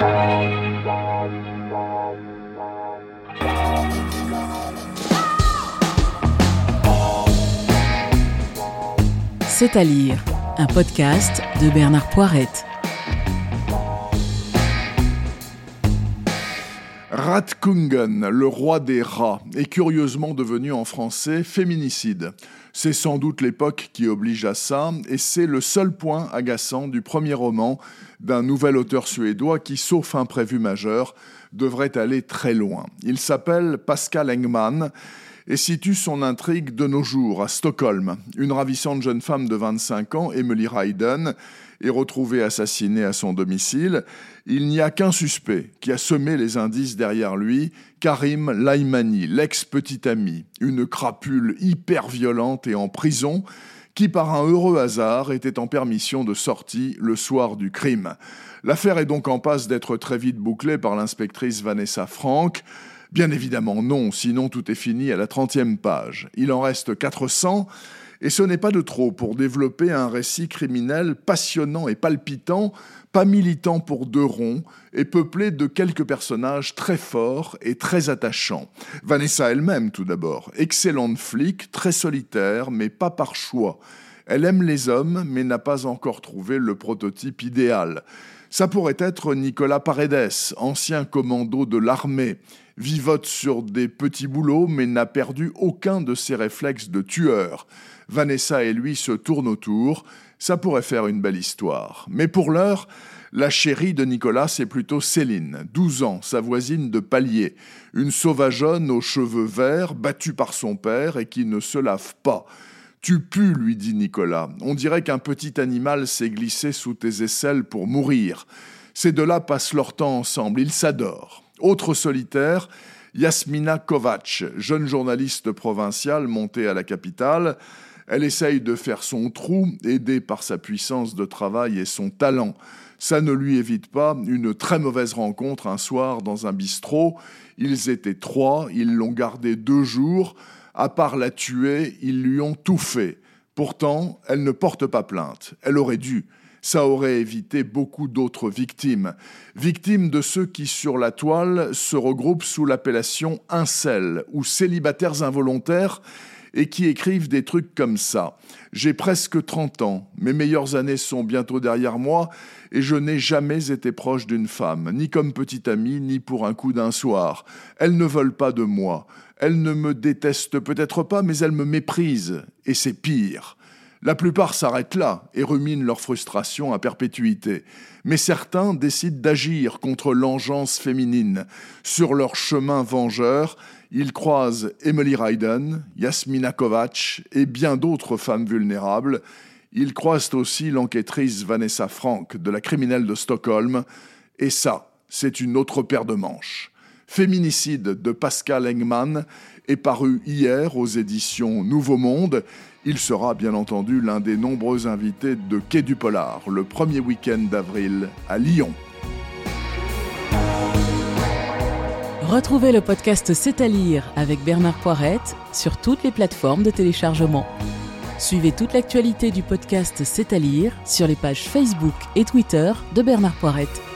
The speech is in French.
C'est à lire, un podcast de Bernard Poirette. Ratkungen, le roi des rats, est curieusement devenu en français féminicide. C'est sans doute l'époque qui oblige à ça, et c'est le seul point agaçant du premier roman d'un nouvel auteur suédois qui, sauf imprévu majeur, devrait aller très loin. Il s'appelle Pascal Engman et situe son intrigue de nos jours à Stockholm. Une ravissante jeune femme de 25 ans, Emily Ryden, est retrouvée assassinée à son domicile. Il n'y a qu'un suspect qui a semé les indices derrière lui, Karim Laimani, l'ex-petit ami, une crapule hyper violente et en prison, qui par un heureux hasard était en permission de sortie le soir du crime. L'affaire est donc en passe d'être très vite bouclée par l'inspectrice Vanessa Frank, Bien évidemment non, sinon tout est fini à la 30e page. Il en reste 400, et ce n'est pas de trop pour développer un récit criminel passionnant et palpitant, pas militant pour deux ronds, et peuplé de quelques personnages très forts et très attachants. Vanessa elle-même tout d'abord, excellente flic, très solitaire, mais pas par choix. Elle aime les hommes, mais n'a pas encore trouvé le prototype idéal. Ça pourrait être Nicolas Paredes, ancien commando de l'armée, vivote sur des petits boulots mais n'a perdu aucun de ses réflexes de tueur. Vanessa et lui se tournent autour, ça pourrait faire une belle histoire. Mais pour l'heure, la chérie de Nicolas, c'est plutôt Céline, 12 ans, sa voisine de palier, une sauvageonne aux cheveux verts, battue par son père et qui ne se lave pas. Tu pues, lui dit Nicolas. On dirait qu'un petit animal s'est glissé sous tes aisselles pour mourir. Ces deux-là passent leur temps ensemble, ils s'adorent. Autre solitaire, Yasmina Kovac, jeune journaliste provinciale montée à la capitale. Elle essaye de faire son trou, aidée par sa puissance de travail et son talent. Ça ne lui évite pas une très mauvaise rencontre un soir dans un bistrot. Ils étaient trois, ils l'ont gardée deux jours. À part la tuer, ils lui ont tout fait. Pourtant, elle ne porte pas plainte. Elle aurait dû ça aurait évité beaucoup d'autres victimes. Victimes de ceux qui, sur la toile, se regroupent sous l'appellation incel ou célibataires involontaires et qui écrivent des trucs comme ça. J'ai presque 30 ans, mes meilleures années sont bientôt derrière moi, et je n'ai jamais été proche d'une femme, ni comme petite amie, ni pour un coup d'un soir. Elles ne veulent pas de moi. Elles ne me détestent peut-être pas, mais elles me méprisent, et c'est pire. La plupart s'arrêtent là et ruminent leur frustration à perpétuité. Mais certains décident d'agir contre l'engeance féminine. Sur leur chemin vengeur, ils croisent Emily Ryden, Yasmina Kovac et bien d'autres femmes vulnérables. Ils croisent aussi l'enquêtrice Vanessa Frank de la criminelle de Stockholm. Et ça, c'est une autre paire de manches. Féminicide de Pascal Engman est paru hier aux éditions Nouveau Monde. Il sera bien entendu l'un des nombreux invités de Quai du Polar le premier week-end d'avril à Lyon. Retrouvez le podcast C'est à lire avec Bernard Poirette sur toutes les plateformes de téléchargement. Suivez toute l'actualité du podcast C'est à lire sur les pages Facebook et Twitter de Bernard Poirette.